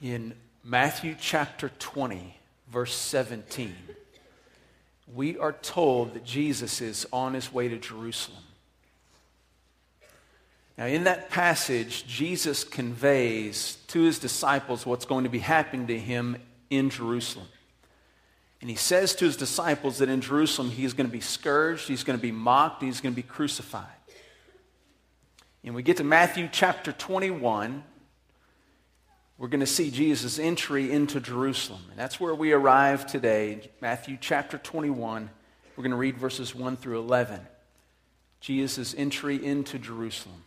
In Matthew chapter 20, verse 17, we are told that Jesus is on his way to Jerusalem. Now, in that passage, Jesus conveys to his disciples what's going to be happening to him in Jerusalem. And he says to his disciples that in Jerusalem he's going to be scourged, he's going to be mocked, he's going to be crucified. And we get to Matthew chapter 21, we're going to see Jesus' entry into Jerusalem. And that's where we arrive today, Matthew chapter 21. We're going to read verses 1 through 11. Jesus' entry into Jerusalem.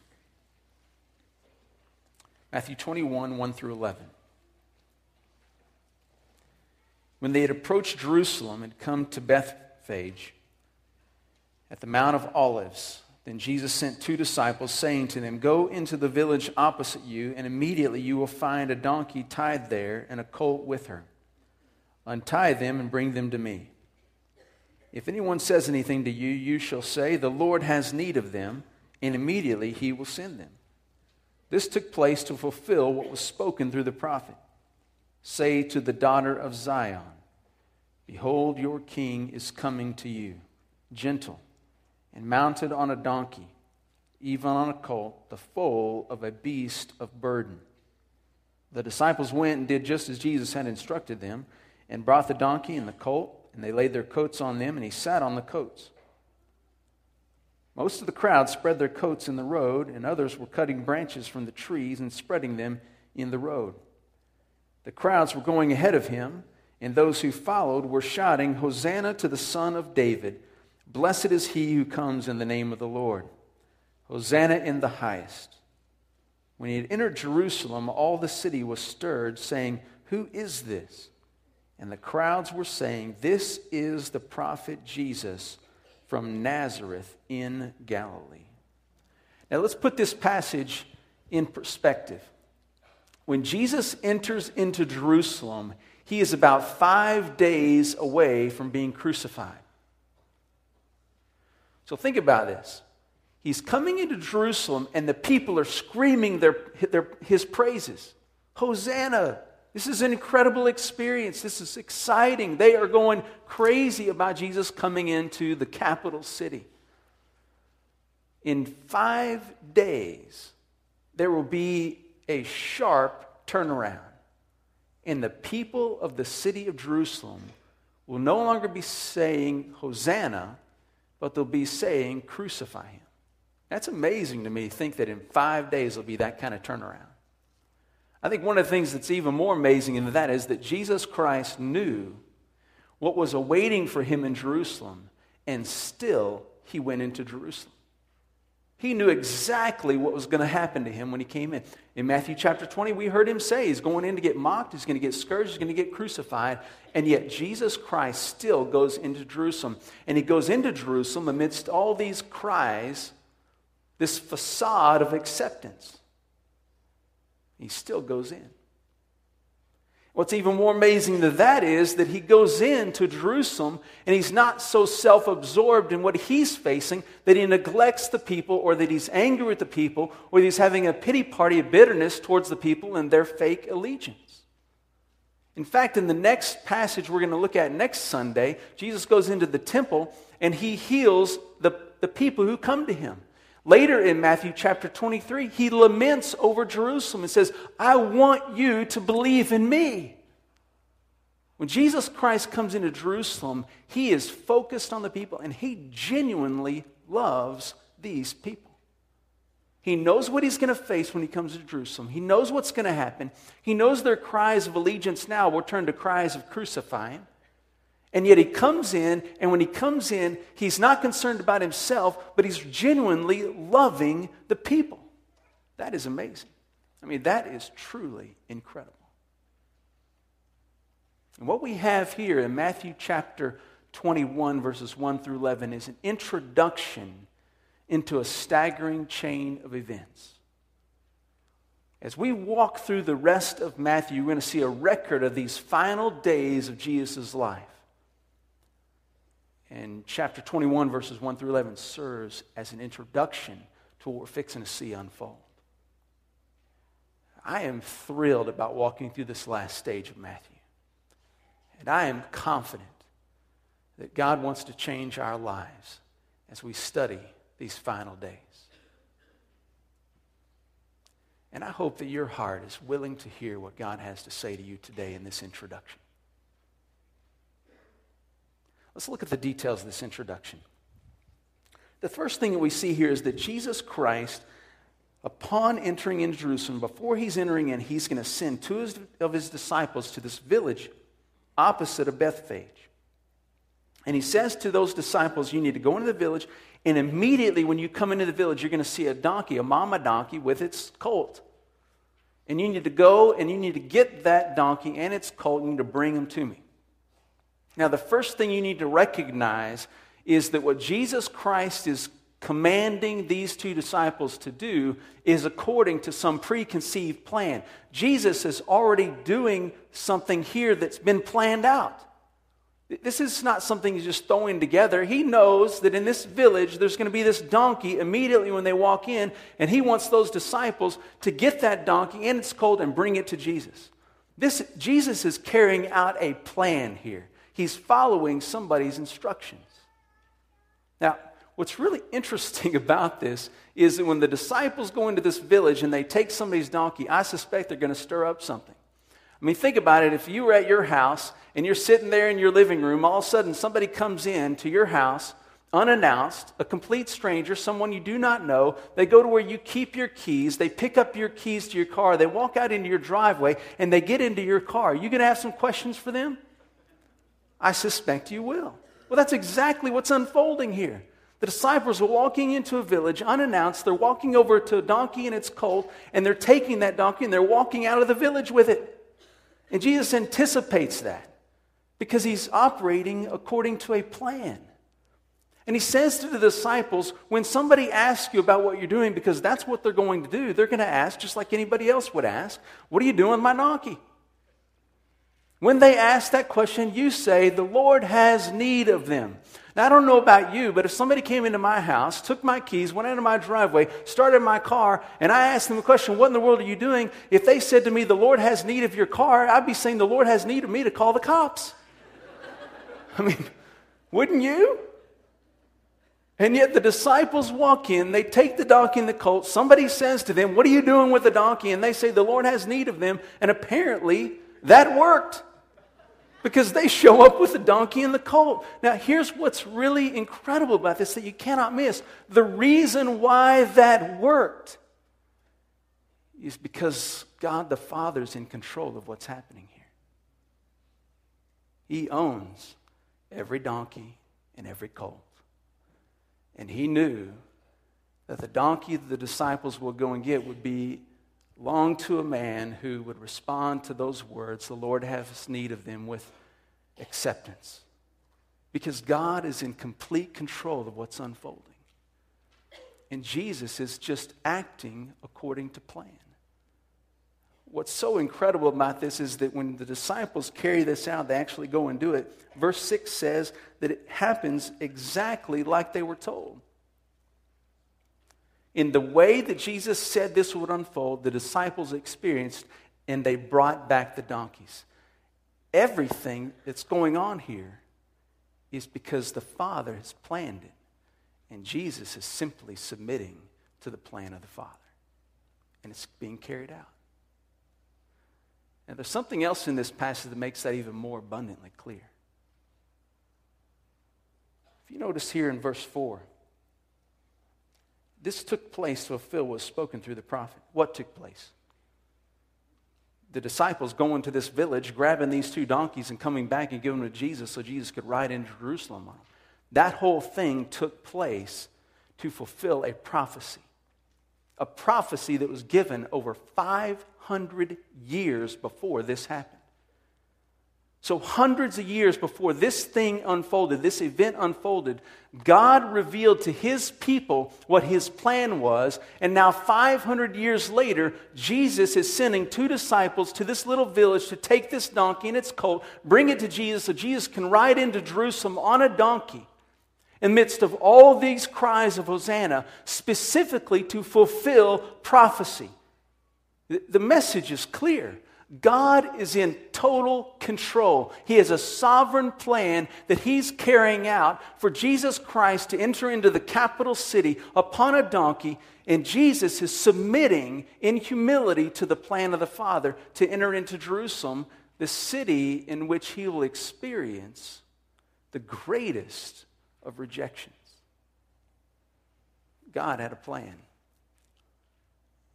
Matthew 21, 1 through 11. When they had approached Jerusalem and come to Bethphage at the Mount of Olives, then Jesus sent two disciples, saying to them, Go into the village opposite you, and immediately you will find a donkey tied there and a colt with her. Untie them and bring them to me. If anyone says anything to you, you shall say, The Lord has need of them, and immediately he will send them. This took place to fulfill what was spoken through the prophet. Say to the daughter of Zion, Behold, your king is coming to you, gentle and mounted on a donkey, even on a colt, the foal of a beast of burden. The disciples went and did just as Jesus had instructed them, and brought the donkey and the colt, and they laid their coats on them, and he sat on the coats. Most of the crowd spread their coats in the road, and others were cutting branches from the trees and spreading them in the road. The crowds were going ahead of him, and those who followed were shouting, Hosanna to the Son of David! Blessed is he who comes in the name of the Lord. Hosanna in the highest. When he had entered Jerusalem, all the city was stirred, saying, Who is this? And the crowds were saying, This is the prophet Jesus from Nazareth in Galilee. Now let's put this passage in perspective. When Jesus enters into Jerusalem, he is about five days away from being crucified. So think about this. He's coming into Jerusalem, and the people are screaming their, their, his praises. Hosanna! This is an incredible experience. This is exciting. They are going crazy about Jesus coming into the capital city. In five days, there will be a sharp turnaround. And the people of the city of Jerusalem will no longer be saying, Hosanna, but they'll be saying, Crucify him. That's amazing to me think that in five days there'll be that kind of turnaround. I think one of the things that's even more amazing than that is that Jesus Christ knew what was awaiting for him in Jerusalem, and still he went into Jerusalem. He knew exactly what was going to happen to him when he came in. In Matthew chapter 20, we heard him say he's going in to get mocked, he's going to get scourged, he's going to get crucified. And yet, Jesus Christ still goes into Jerusalem. And he goes into Jerusalem amidst all these cries, this facade of acceptance. He still goes in. What's even more amazing than that is that he goes into Jerusalem and he's not so self absorbed in what he's facing that he neglects the people or that he's angry with the people or that he's having a pity party of bitterness towards the people and their fake allegiance. In fact, in the next passage we're going to look at next Sunday, Jesus goes into the temple and he heals the, the people who come to him. Later in Matthew chapter 23, he laments over Jerusalem and says, I want you to believe in me. When Jesus Christ comes into Jerusalem, he is focused on the people and he genuinely loves these people. He knows what he's going to face when he comes to Jerusalem. He knows what's going to happen. He knows their cries of allegiance now will turn to cries of crucifying. And yet he comes in, and when he comes in, he's not concerned about himself, but he's genuinely loving the people. That is amazing. I mean, that is truly incredible. And what we have here in Matthew chapter 21, verses 1 through 11, is an introduction into a staggering chain of events. As we walk through the rest of Matthew, we're going to see a record of these final days of Jesus' life. And chapter 21, verses 1 through 11, serves as an introduction to what we're fixing to see unfold. I am thrilled about walking through this last stage of Matthew. And I am confident that God wants to change our lives as we study these final days. And I hope that your heart is willing to hear what God has to say to you today in this introduction. Let's look at the details of this introduction. The first thing that we see here is that Jesus Christ, upon entering into Jerusalem, before he's entering in, he's going to send two of his disciples to this village opposite of Bethphage. And he says to those disciples, You need to go into the village, and immediately when you come into the village, you're going to see a donkey, a mama donkey with its colt. And you need to go and you need to get that donkey and its colt, and you need to bring them to me. Now, the first thing you need to recognize is that what Jesus Christ is commanding these two disciples to do is according to some preconceived plan. Jesus is already doing something here that's been planned out. This is not something he's just throwing together. He knows that in this village there's going to be this donkey immediately when they walk in, and he wants those disciples to get that donkey and its colt and bring it to Jesus. This, Jesus is carrying out a plan here. He's following somebody's instructions. Now, what's really interesting about this is that when the disciples go into this village and they take somebody's donkey, I suspect they're going to stir up something. I mean, think about it. If you were at your house and you're sitting there in your living room, all of a sudden somebody comes in to your house unannounced, a complete stranger, someone you do not know. They go to where you keep your keys. They pick up your keys to your car. They walk out into your driveway and they get into your car. Are You going to have some questions for them? I suspect you will. Well, that's exactly what's unfolding here. The disciples are walking into a village unannounced. They're walking over to a donkey and its colt, and they're taking that donkey and they're walking out of the village with it. And Jesus anticipates that because he's operating according to a plan. And he says to the disciples, when somebody asks you about what you're doing, because that's what they're going to do, they're going to ask, just like anybody else would ask, What are you doing with my donkey? When they ask that question, you say, The Lord has need of them. Now, I don't know about you, but if somebody came into my house, took my keys, went into my driveway, started my car, and I asked them a question, What in the world are you doing? If they said to me, The Lord has need of your car, I'd be saying, The Lord has need of me to call the cops. I mean, wouldn't you? And yet the disciples walk in, they take the donkey and the colt. Somebody says to them, What are you doing with the donkey? And they say, The Lord has need of them. And apparently that worked because they show up with the donkey and the colt. Now, here's what's really incredible about this that you cannot miss. The reason why that worked is because God the Father is in control of what's happening here. He owns every donkey and every colt. And he knew that the donkey the disciples would go and get would be long to a man who would respond to those words, the Lord has need of them, with acceptance. Because God is in complete control of what's unfolding. And Jesus is just acting according to plan. What's so incredible about this is that when the disciples carry this out, they actually go and do it. Verse 6 says that it happens exactly like they were told. In the way that Jesus said this would unfold, the disciples experienced and they brought back the donkeys. Everything that's going on here is because the Father has planned it, and Jesus is simply submitting to the plan of the Father. And it's being carried out. And there's something else in this passage that makes that even more abundantly clear. If you notice here in verse 4, this took place to fulfill what was spoken through the prophet. What took place? The disciples going to this village, grabbing these two donkeys and coming back and giving them to Jesus so Jesus could ride into Jerusalem on them. That whole thing took place to fulfill a prophecy. A prophecy that was given over 500 years before this happened. So, hundreds of years before this thing unfolded, this event unfolded, God revealed to his people what his plan was. And now, 500 years later, Jesus is sending two disciples to this little village to take this donkey and its colt, bring it to Jesus so Jesus can ride into Jerusalem on a donkey in midst of all these cries of Hosanna, specifically to fulfill prophecy. The message is clear. God is in total control. He has a sovereign plan that He's carrying out for Jesus Christ to enter into the capital city upon a donkey, and Jesus is submitting in humility to the plan of the Father to enter into Jerusalem, the city in which He will experience the greatest of rejections. God had a plan,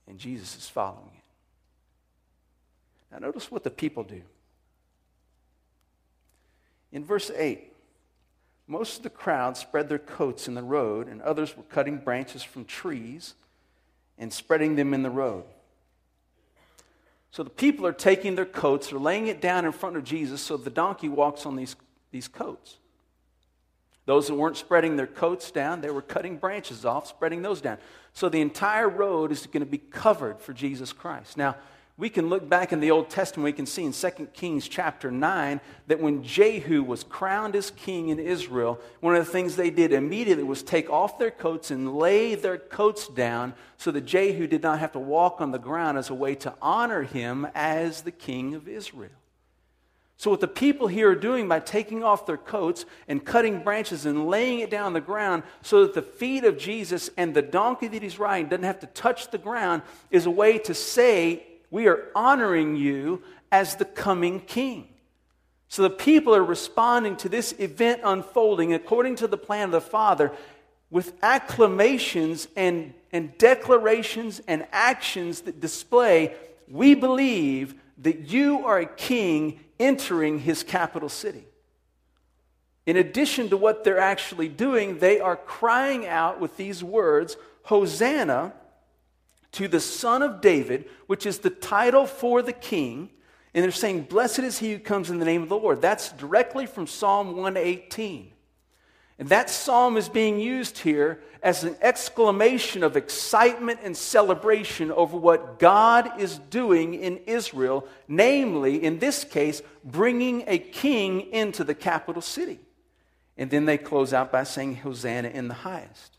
and Jesus is following it. Now, notice what the people do. In verse 8, most of the crowd spread their coats in the road, and others were cutting branches from trees and spreading them in the road. So the people are taking their coats, they're laying it down in front of Jesus so the donkey walks on these, these coats. Those that weren't spreading their coats down, they were cutting branches off, spreading those down. So the entire road is going to be covered for Jesus Christ. Now, we can look back in the Old Testament, we can see in 2 Kings chapter 9 that when Jehu was crowned as king in Israel, one of the things they did immediately was take off their coats and lay their coats down so that Jehu did not have to walk on the ground as a way to honor him as the king of Israel. So, what the people here are doing by taking off their coats and cutting branches and laying it down on the ground so that the feet of Jesus and the donkey that he's riding doesn't have to touch the ground is a way to say, We are honoring you as the coming king. So, the people are responding to this event unfolding according to the plan of the Father with acclamations and, and declarations and actions that display, We believe that you are a king entering his capital city. In addition to what they're actually doing, they are crying out with these words Hosanna to the Son of David, which is the title for the king. And they're saying, Blessed is he who comes in the name of the Lord. That's directly from Psalm 118. And that psalm is being used here as an exclamation of excitement and celebration over what God is doing in Israel, namely, in this case, bringing a king into the capital city. And then they close out by saying, Hosanna in the highest.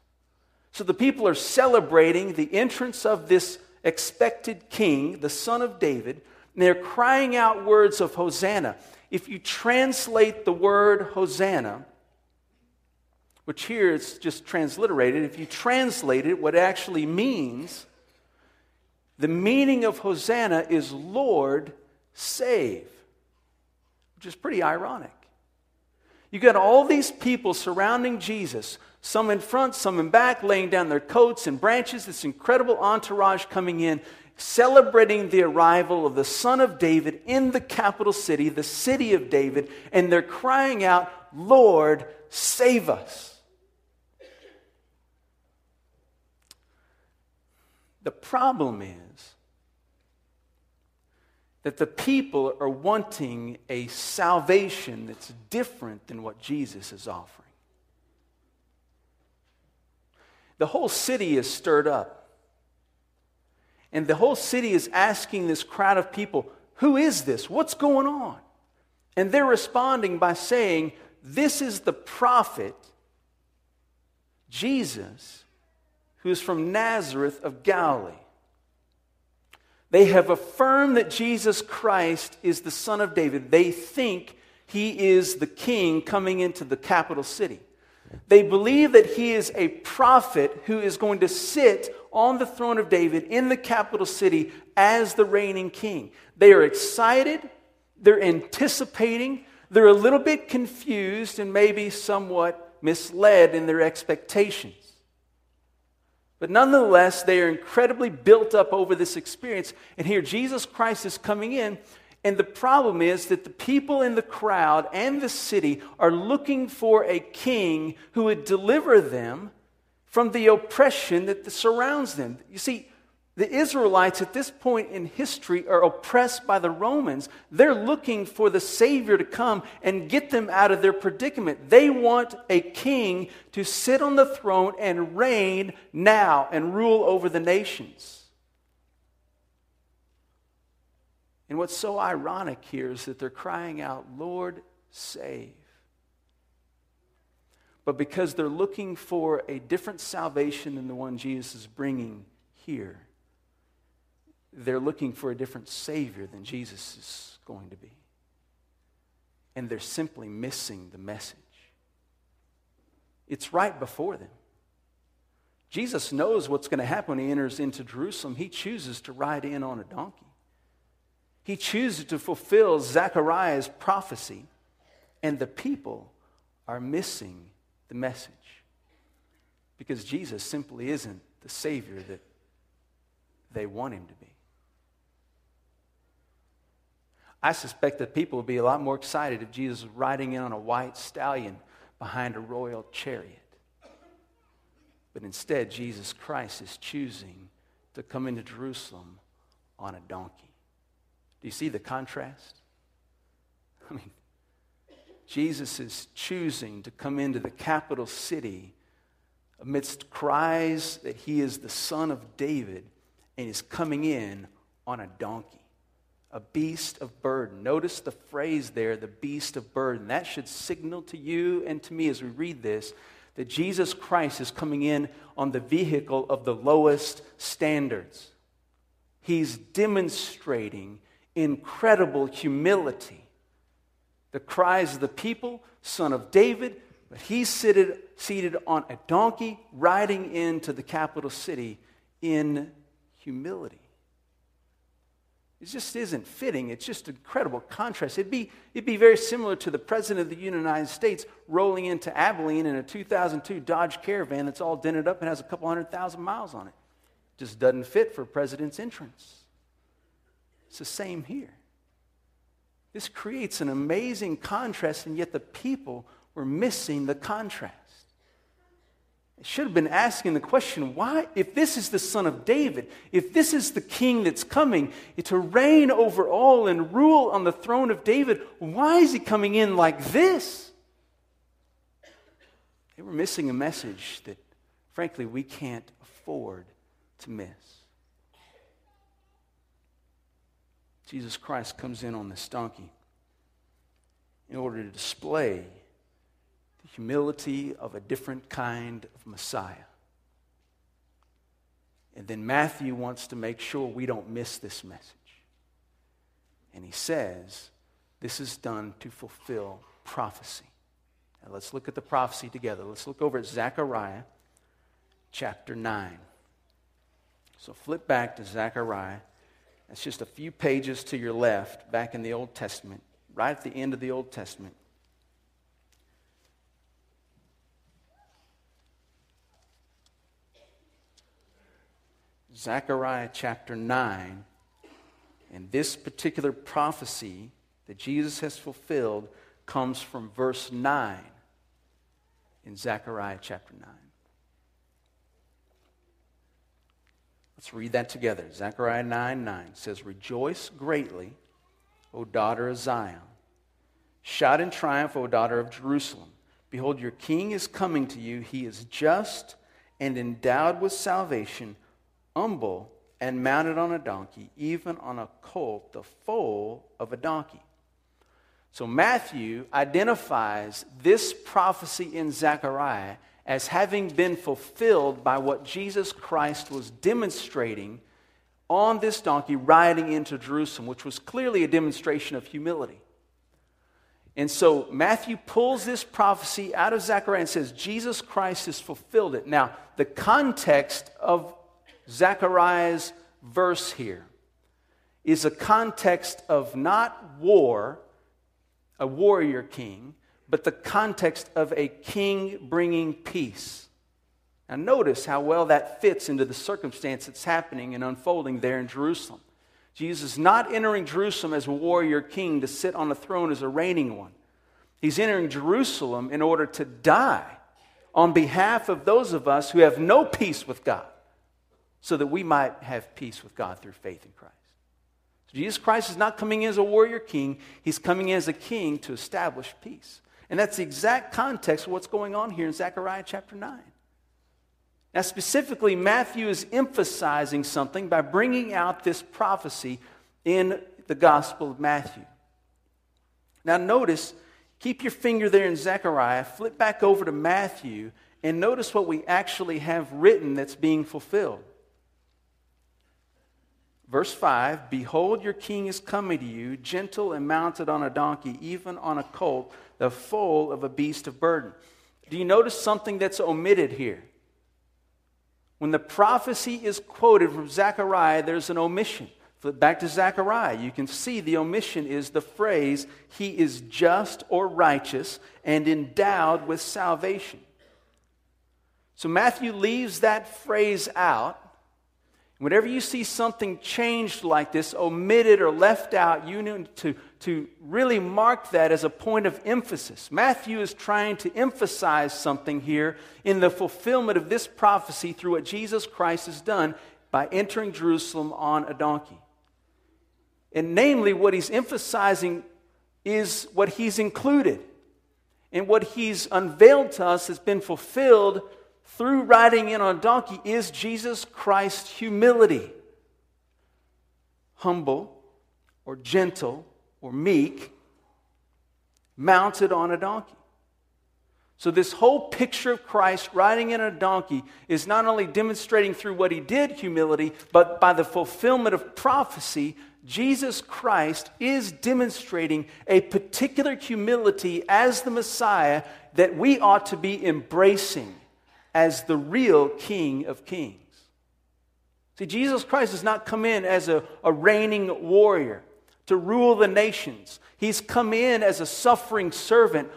So the people are celebrating the entrance of this expected king, the son of David, and they're crying out words of Hosanna. If you translate the word Hosanna, which here is just transliterated. If you translate it, what it actually means, the meaning of Hosanna is Lord, save, which is pretty ironic. You got all these people surrounding Jesus, some in front, some in back, laying down their coats and branches, this incredible entourage coming in, celebrating the arrival of the Son of David in the capital city, the city of David, and they're crying out, Lord, save us. The problem is that the people are wanting a salvation that's different than what Jesus is offering. The whole city is stirred up. And the whole city is asking this crowd of people, Who is this? What's going on? And they're responding by saying, This is the prophet, Jesus, who is from Nazareth of Galilee. They have affirmed that Jesus Christ is the Son of David. They think he is the king coming into the capital city. They believe that he is a prophet who is going to sit on the throne of David in the capital city as the reigning king. They are excited, they're anticipating, they're a little bit confused and maybe somewhat misled in their expectations. But nonetheless, they are incredibly built up over this experience. And here Jesus Christ is coming in. And the problem is that the people in the crowd and the city are looking for a king who would deliver them from the oppression that surrounds them. You see, the Israelites at this point in history are oppressed by the Romans. They're looking for the Savior to come and get them out of their predicament. They want a king to sit on the throne and reign now and rule over the nations. And what's so ironic here is that they're crying out, Lord, save. But because they're looking for a different salvation than the one Jesus is bringing here, they're looking for a different Savior than Jesus is going to be. And they're simply missing the message. It's right before them. Jesus knows what's going to happen when he enters into Jerusalem. He chooses to ride in on a donkey. He chooses to fulfill Zechariah's prophecy, and the people are missing the message because Jesus simply isn't the Savior that they want him to be. I suspect that people would be a lot more excited if Jesus was riding in on a white stallion behind a royal chariot. But instead, Jesus Christ is choosing to come into Jerusalem on a donkey. Do you see the contrast? I mean, Jesus is choosing to come into the capital city amidst cries that he is the son of David and is coming in on a donkey, a beast of burden. Notice the phrase there, the beast of burden. That should signal to you and to me as we read this that Jesus Christ is coming in on the vehicle of the lowest standards. He's demonstrating incredible humility. The cries of the people, son of David, but he's seated, seated on a donkey riding into the capital city in humility. It just isn't fitting. It's just incredible contrast. It'd be, it'd be very similar to the President of the United States rolling into Abilene in a 2002 Dodge Caravan that's all dented up and has a couple hundred thousand miles on it. Just doesn't fit for a president's entrance. It's the same here. This creates an amazing contrast, and yet the people were missing the contrast. It should have been asking the question why, if this is the son of David, if this is the king that's coming to reign over all and rule on the throne of David, why is he coming in like this? They were missing a message that, frankly, we can't afford to miss. Jesus Christ comes in on this donkey in order to display humility of a different kind of Messiah. And then Matthew wants to make sure we don't miss this message. And he says, this is done to fulfill prophecy. Now let's look at the prophecy together. Let's look over at Zechariah chapter 9. So flip back to Zechariah that's just a few pages to your left, back in the Old Testament, right at the end of the Old Testament. Zechariah chapter 9. And this particular prophecy that Jesus has fulfilled comes from verse 9 in Zechariah chapter 9. Let's read that together. Zechariah 9 9 says, Rejoice greatly, O daughter of Zion. Shout in triumph, O daughter of Jerusalem. Behold, your king is coming to you. He is just and endowed with salvation, humble and mounted on a donkey, even on a colt, the foal of a donkey. So Matthew identifies this prophecy in Zechariah as having been fulfilled by what Jesus Christ was demonstrating on this donkey riding into Jerusalem, which was clearly a demonstration of humility. And so Matthew pulls this prophecy out of Zechariah and says, Jesus Christ has fulfilled it. Now, the context of Zechariah's verse here is a context of not war, a warrior king, but the context of a king bringing peace. Now, notice how well that fits into the circumstance that's happening and unfolding there in Jerusalem. Jesus not entering Jerusalem as a warrior king to sit on a throne as a reigning one. He's entering Jerusalem in order to die on behalf of those of us who have no peace with God, so that we might have peace with God through faith in Christ. So Jesus Christ is not coming in as a warrior king, he's coming in as a king to establish peace. And that's the exact context of what's going on here in Zechariah chapter 9. Now, specifically, Matthew is emphasizing something by bringing out this prophecy in the Gospel of Matthew. Now, notice, keep your finger there in Zechariah, flip back over to Matthew, and notice what we actually have written that's being fulfilled. Verse 5 Behold, your king is coming to you, gentle and mounted on a donkey, even on a colt, the foal of a beast of burden. Do you notice something that's omitted here? When the prophecy is quoted from Zechariah, there's an omission. Flip back to Zechariah. You can see the omission is the phrase, He is just or righteous and endowed with salvation. So Matthew leaves that phrase out. Whenever you see something changed like this, omitted or left out, you need to, to really mark that as a point of emphasis. Matthew is trying to emphasize something here in the fulfillment of this prophecy through what Jesus Christ has done by entering Jerusalem on a donkey. And namely, what he's emphasizing is what he's included. And what he's unveiled to us has been fulfilled through riding in on a donkey is Jesus Christ's humility. Humble or gentle or meek, mounted on a donkey. So, this whole picture of Christ riding in a donkey is not only demonstrating through what he did humility, but by the fulfillment of prophecy, Jesus Christ is demonstrating a particular humility as the Messiah that we ought to be embracing as the real King of Kings. See, Jesus Christ has not come in as a, a reigning warrior to rule the nations, He's come in as a suffering servant,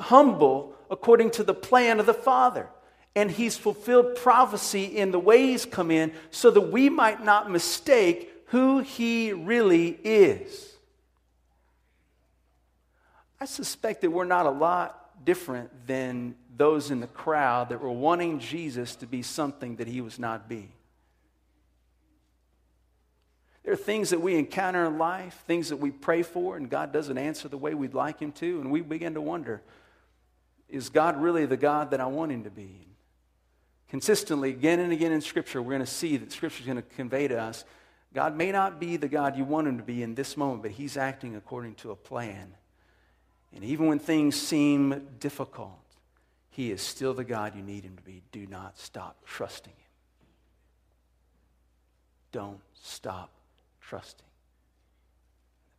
humble according to the plan of the Father. And He's fulfilled prophecy in the way He's come in so that we might not mistake who he really is. I suspect that we're not a lot different than those in the crowd that were wanting Jesus to be something that he was not being. There are things that we encounter in life, things that we pray for, and God doesn't answer the way we'd like Him to, and we begin to wonder is God really the God that I want Him to be? Consistently, again and again in Scripture, we're going to see that Scripture is going to convey to us God may not be the God you want him to be in this moment, but he's acting according to a plan. And even when things seem difficult, he is still the God you need him to be. Do not stop trusting him. Don't stop trusting.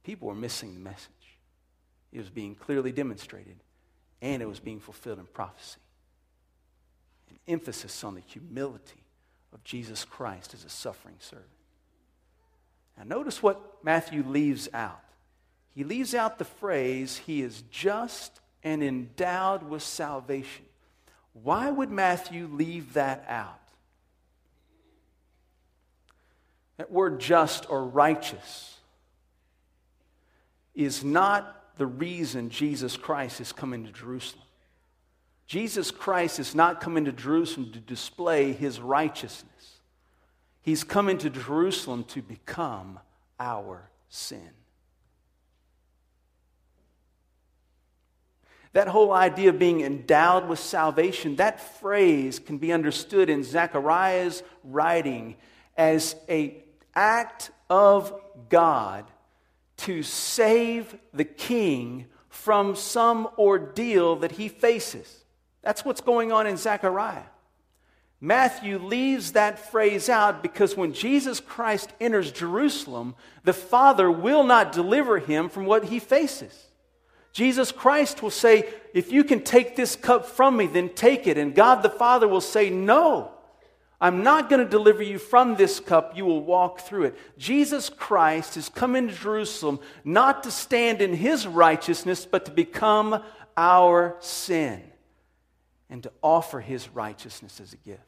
People were missing the message. It was being clearly demonstrated, and it was being fulfilled in prophecy. An emphasis on the humility of Jesus Christ as a suffering servant. Now, notice what Matthew leaves out. He leaves out the phrase, He is just and endowed with salvation. Why would Matthew leave that out? That word just or righteous is not the reason Jesus Christ is coming to Jerusalem. Jesus Christ is not coming to Jerusalem to display his righteousness. He's coming to Jerusalem to become our sin. That whole idea of being endowed with salvation, that phrase can be understood in Zechariah's writing as an act of God to save the king from some ordeal that he faces. That's what's going on in Zechariah. Matthew leaves that phrase out because when Jesus Christ enters Jerusalem, the Father will not deliver him from what he faces. Jesus Christ will say, If you can take this cup from me, then take it. And God the Father will say, No, I'm not going to deliver you from this cup. You will walk through it. Jesus Christ has come into Jerusalem not to stand in his righteousness, but to become our sin and to offer his righteousness as a gift.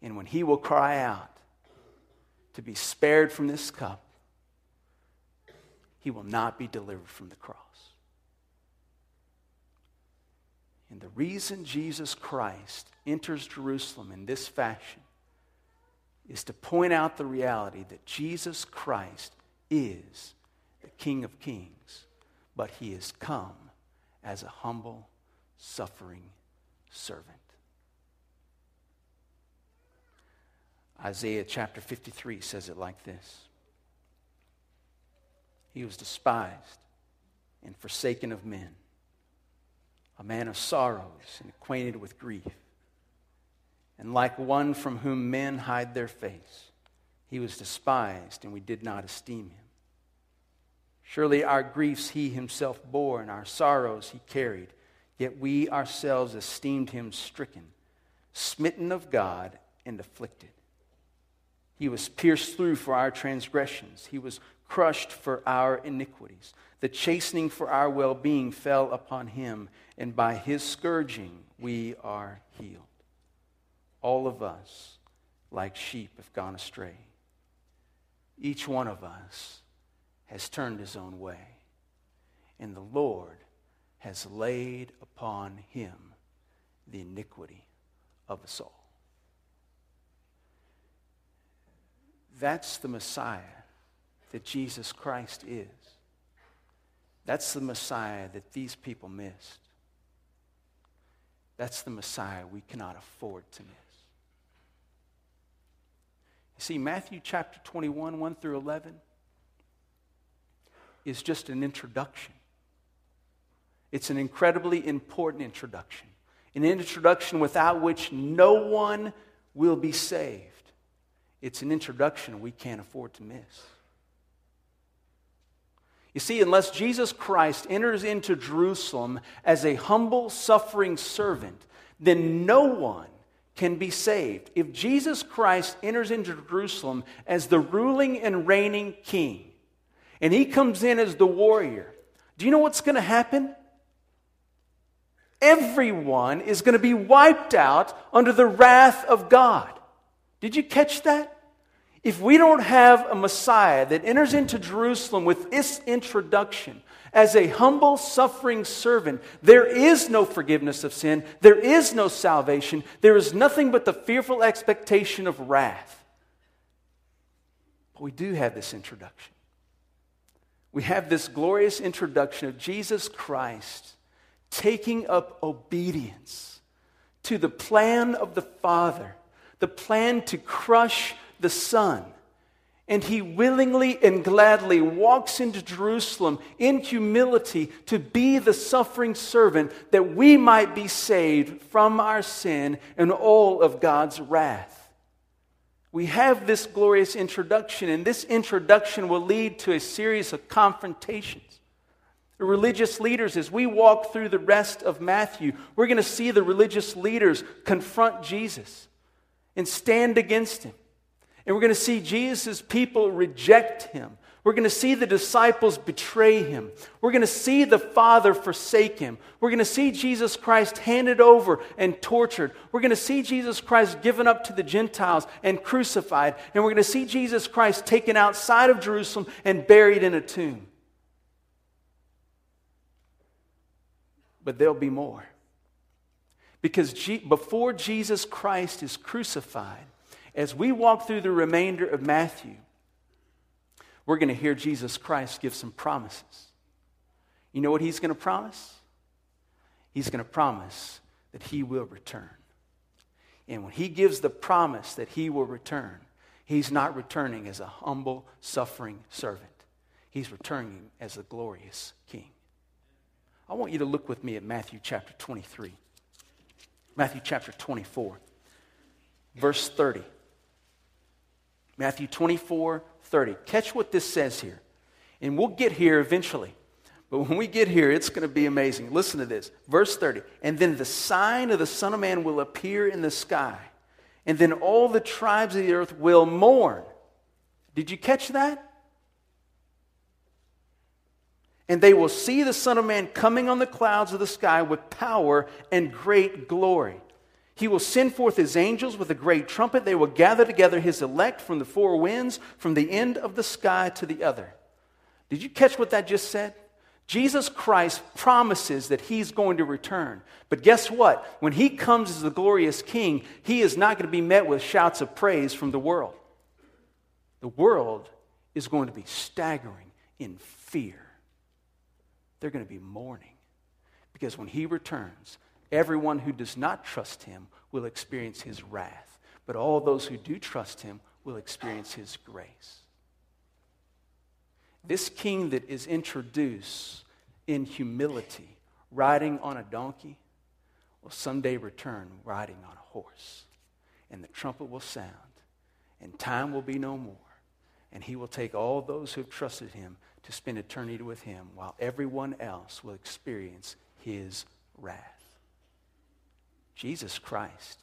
And when he will cry out to be spared from this cup, he will not be delivered from the cross. And the reason Jesus Christ enters Jerusalem in this fashion is to point out the reality that Jesus Christ is the King of Kings, but he has come as a humble, suffering servant. Isaiah chapter 53 says it like this He was despised and forsaken of men, a man of sorrows and acquainted with grief. And like one from whom men hide their face, He was despised, and we did not esteem him. Surely our griefs he himself bore, and our sorrows he carried. Yet we ourselves esteemed him stricken, smitten of God, and afflicted. He was pierced through for our transgressions, he was crushed for our iniquities. The chastening for our well being fell upon him, and by his scourging we are healed. All of us, like sheep, have gone astray. Each one of us has turned his own way, and the Lord has laid upon him the iniquity of us all. That's the Messiah that Jesus Christ is. That's the Messiah that these people missed. That's the Messiah we cannot afford to miss. You see, Matthew chapter 21, 1 through 11, is just an introduction. It's an incredibly important introduction, an introduction without which no one will be saved. It's an introduction we can't afford to miss. You see, unless Jesus Christ enters into Jerusalem as a humble, suffering servant, then no one can be saved. If Jesus Christ enters into Jerusalem as the ruling and reigning king, and he comes in as the warrior, do you know what's going to happen? Everyone is going to be wiped out under the wrath of God. Did you catch that? If we don't have a Messiah that enters into Jerusalem with this introduction as a humble, suffering servant, there is no forgiveness of sin, there is no salvation, there is nothing but the fearful expectation of wrath. But we do have this introduction. We have this glorious introduction of Jesus Christ taking up obedience to the plan of the Father, the plan to crush the Son. And he willingly and gladly walks into Jerusalem in humility to be the suffering servant that we might be saved from our sin and all of God's wrath. We have this glorious introduction, and this introduction will lead to a series of confrontations. The religious leaders, as we walk through the rest of Matthew, we're going to see the religious leaders confront Jesus and stand against him. And we're going to see Jesus' people reject him. We're going to see the disciples betray him. We're going to see the Father forsake him. We're going to see Jesus Christ handed over and tortured. We're going to see Jesus Christ given up to the Gentiles and crucified. And we're going to see Jesus Christ taken outside of Jerusalem and buried in a tomb. But there'll be more. Because before Jesus Christ is crucified, as we walk through the remainder of Matthew, we're going to hear Jesus Christ give some promises. You know what he's going to promise? He's going to promise that he will return. And when he gives the promise that he will return, he's not returning as a humble, suffering servant. He's returning as a glorious king. I want you to look with me at Matthew chapter 23. Matthew chapter 24, verse 30. Matthew 24, 30. Catch what this says here. And we'll get here eventually. But when we get here, it's going to be amazing. Listen to this. Verse 30. And then the sign of the Son of Man will appear in the sky. And then all the tribes of the earth will mourn. Did you catch that? And they will see the Son of Man coming on the clouds of the sky with power and great glory. He will send forth his angels with a great trumpet. They will gather together his elect from the four winds, from the end of the sky to the other. Did you catch what that just said? Jesus Christ promises that he's going to return. But guess what? When he comes as the glorious king, he is not going to be met with shouts of praise from the world. The world is going to be staggering in fear. They're going to be mourning. Because when he returns, Everyone who does not trust him will experience his wrath, but all those who do trust him will experience his grace. This king that is introduced in humility, riding on a donkey, will someday return riding on a horse. And the trumpet will sound, and time will be no more. And he will take all those who have trusted him to spend eternity with him, while everyone else will experience his wrath. Jesus Christ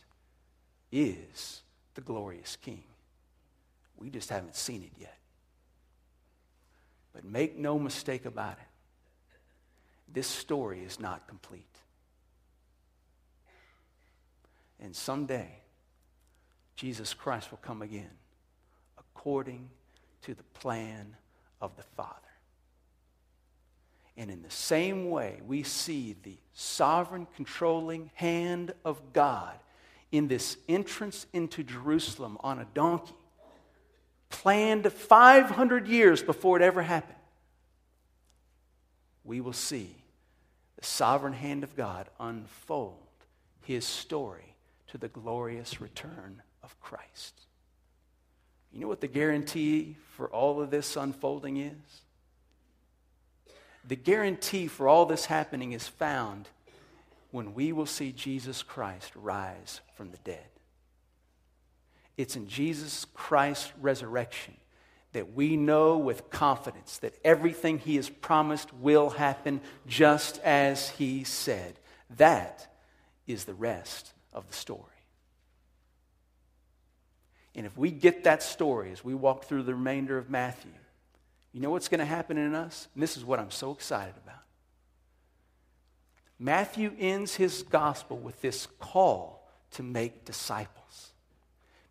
is the glorious King. We just haven't seen it yet. But make no mistake about it, this story is not complete. And someday, Jesus Christ will come again according to the plan of the Father. And in the same way, we see the sovereign, controlling hand of God in this entrance into Jerusalem on a donkey, planned 500 years before it ever happened. We will see the sovereign hand of God unfold his story to the glorious return of Christ. You know what the guarantee for all of this unfolding is? The guarantee for all this happening is found when we will see Jesus Christ rise from the dead. It's in Jesus Christ's resurrection that we know with confidence that everything he has promised will happen just as he said. That is the rest of the story. And if we get that story as we walk through the remainder of Matthew, you know what's going to happen in us? And this is what I'm so excited about. Matthew ends his gospel with this call to make disciples.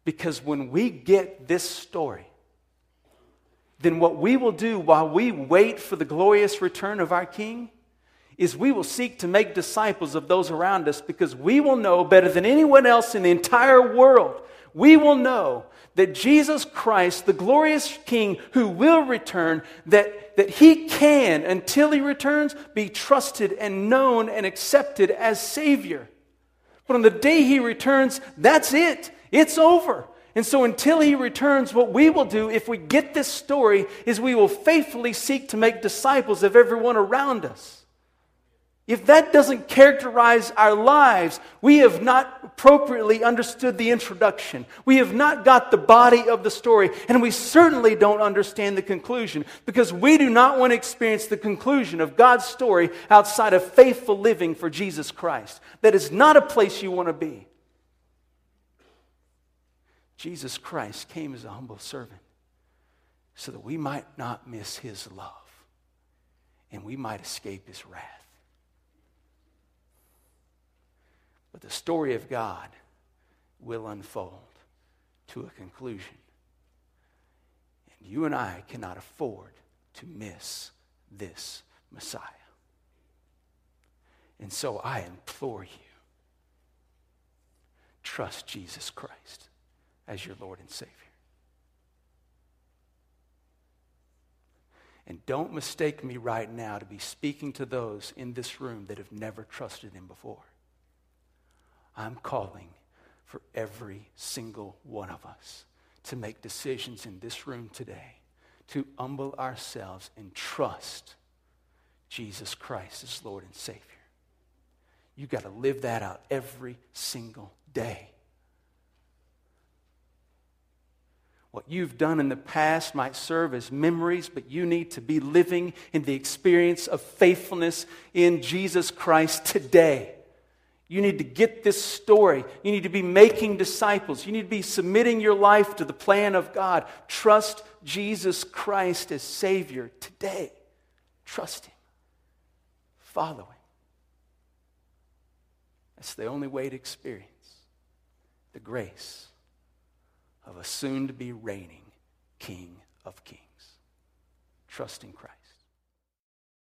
Because when we get this story, then what we will do while we wait for the glorious return of our King is we will seek to make disciples of those around us because we will know better than anyone else in the entire world. We will know that Jesus Christ, the glorious King who will return, that, that he can, until he returns, be trusted and known and accepted as Savior. But on the day he returns, that's it. It's over. And so, until he returns, what we will do, if we get this story, is we will faithfully seek to make disciples of everyone around us. If that doesn't characterize our lives, we have not appropriately understood the introduction. We have not got the body of the story, and we certainly don't understand the conclusion because we do not want to experience the conclusion of God's story outside of faithful living for Jesus Christ. That is not a place you want to be. Jesus Christ came as a humble servant so that we might not miss his love and we might escape his wrath. But the story of God will unfold to a conclusion. And you and I cannot afford to miss this Messiah. And so I implore you trust Jesus Christ as your Lord and Savior. And don't mistake me right now to be speaking to those in this room that have never trusted Him before. I'm calling for every single one of us to make decisions in this room today to humble ourselves and trust Jesus Christ as Lord and Savior. You've got to live that out every single day. What you've done in the past might serve as memories, but you need to be living in the experience of faithfulness in Jesus Christ today. You need to get this story. You need to be making disciples. You need to be submitting your life to the plan of God. Trust Jesus Christ as Savior today. Trust Him. Follow Him. That's the only way to experience the grace of a soon to be reigning King of Kings. Trust in Christ.